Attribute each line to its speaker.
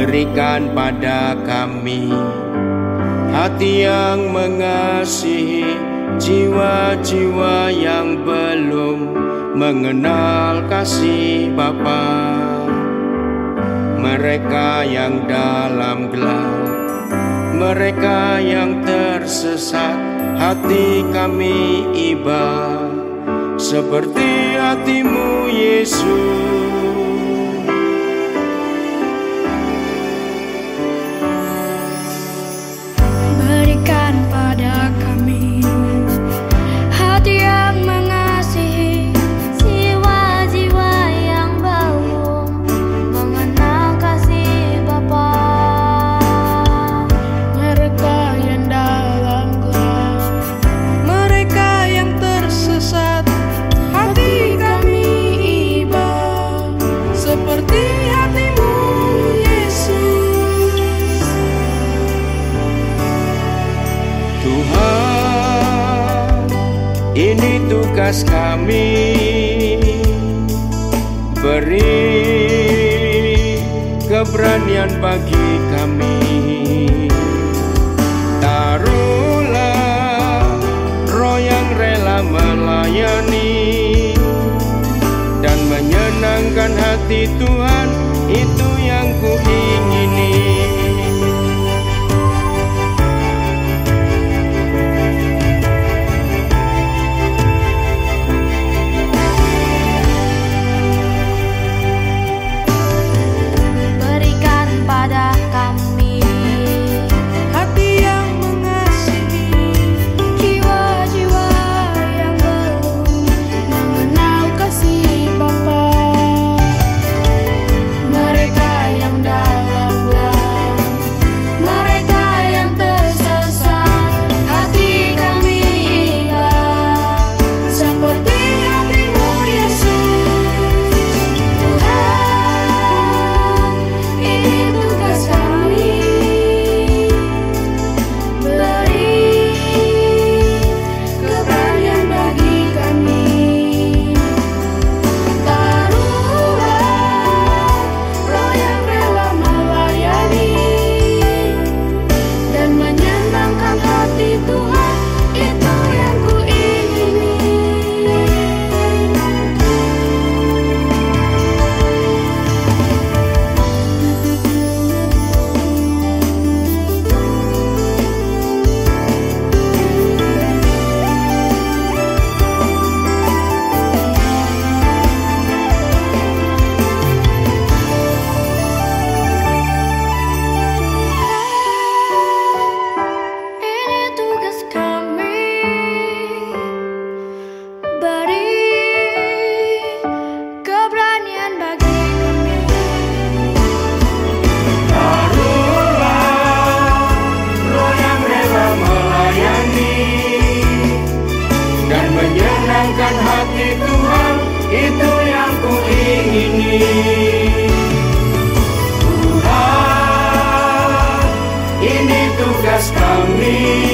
Speaker 1: berikan pada kami hati yang mengasihi jiwa-jiwa yang belum mengenal kasih Bapa. Mereka yang dalam gelap, mereka yang tersesat, hati kami iba seperti hatimu Yesus. Ini tugas kami. Beri keberanian bagi kami. Taruhlah roh yang rela melayani Dan menyenangkan hati Tuhan Itu yang me.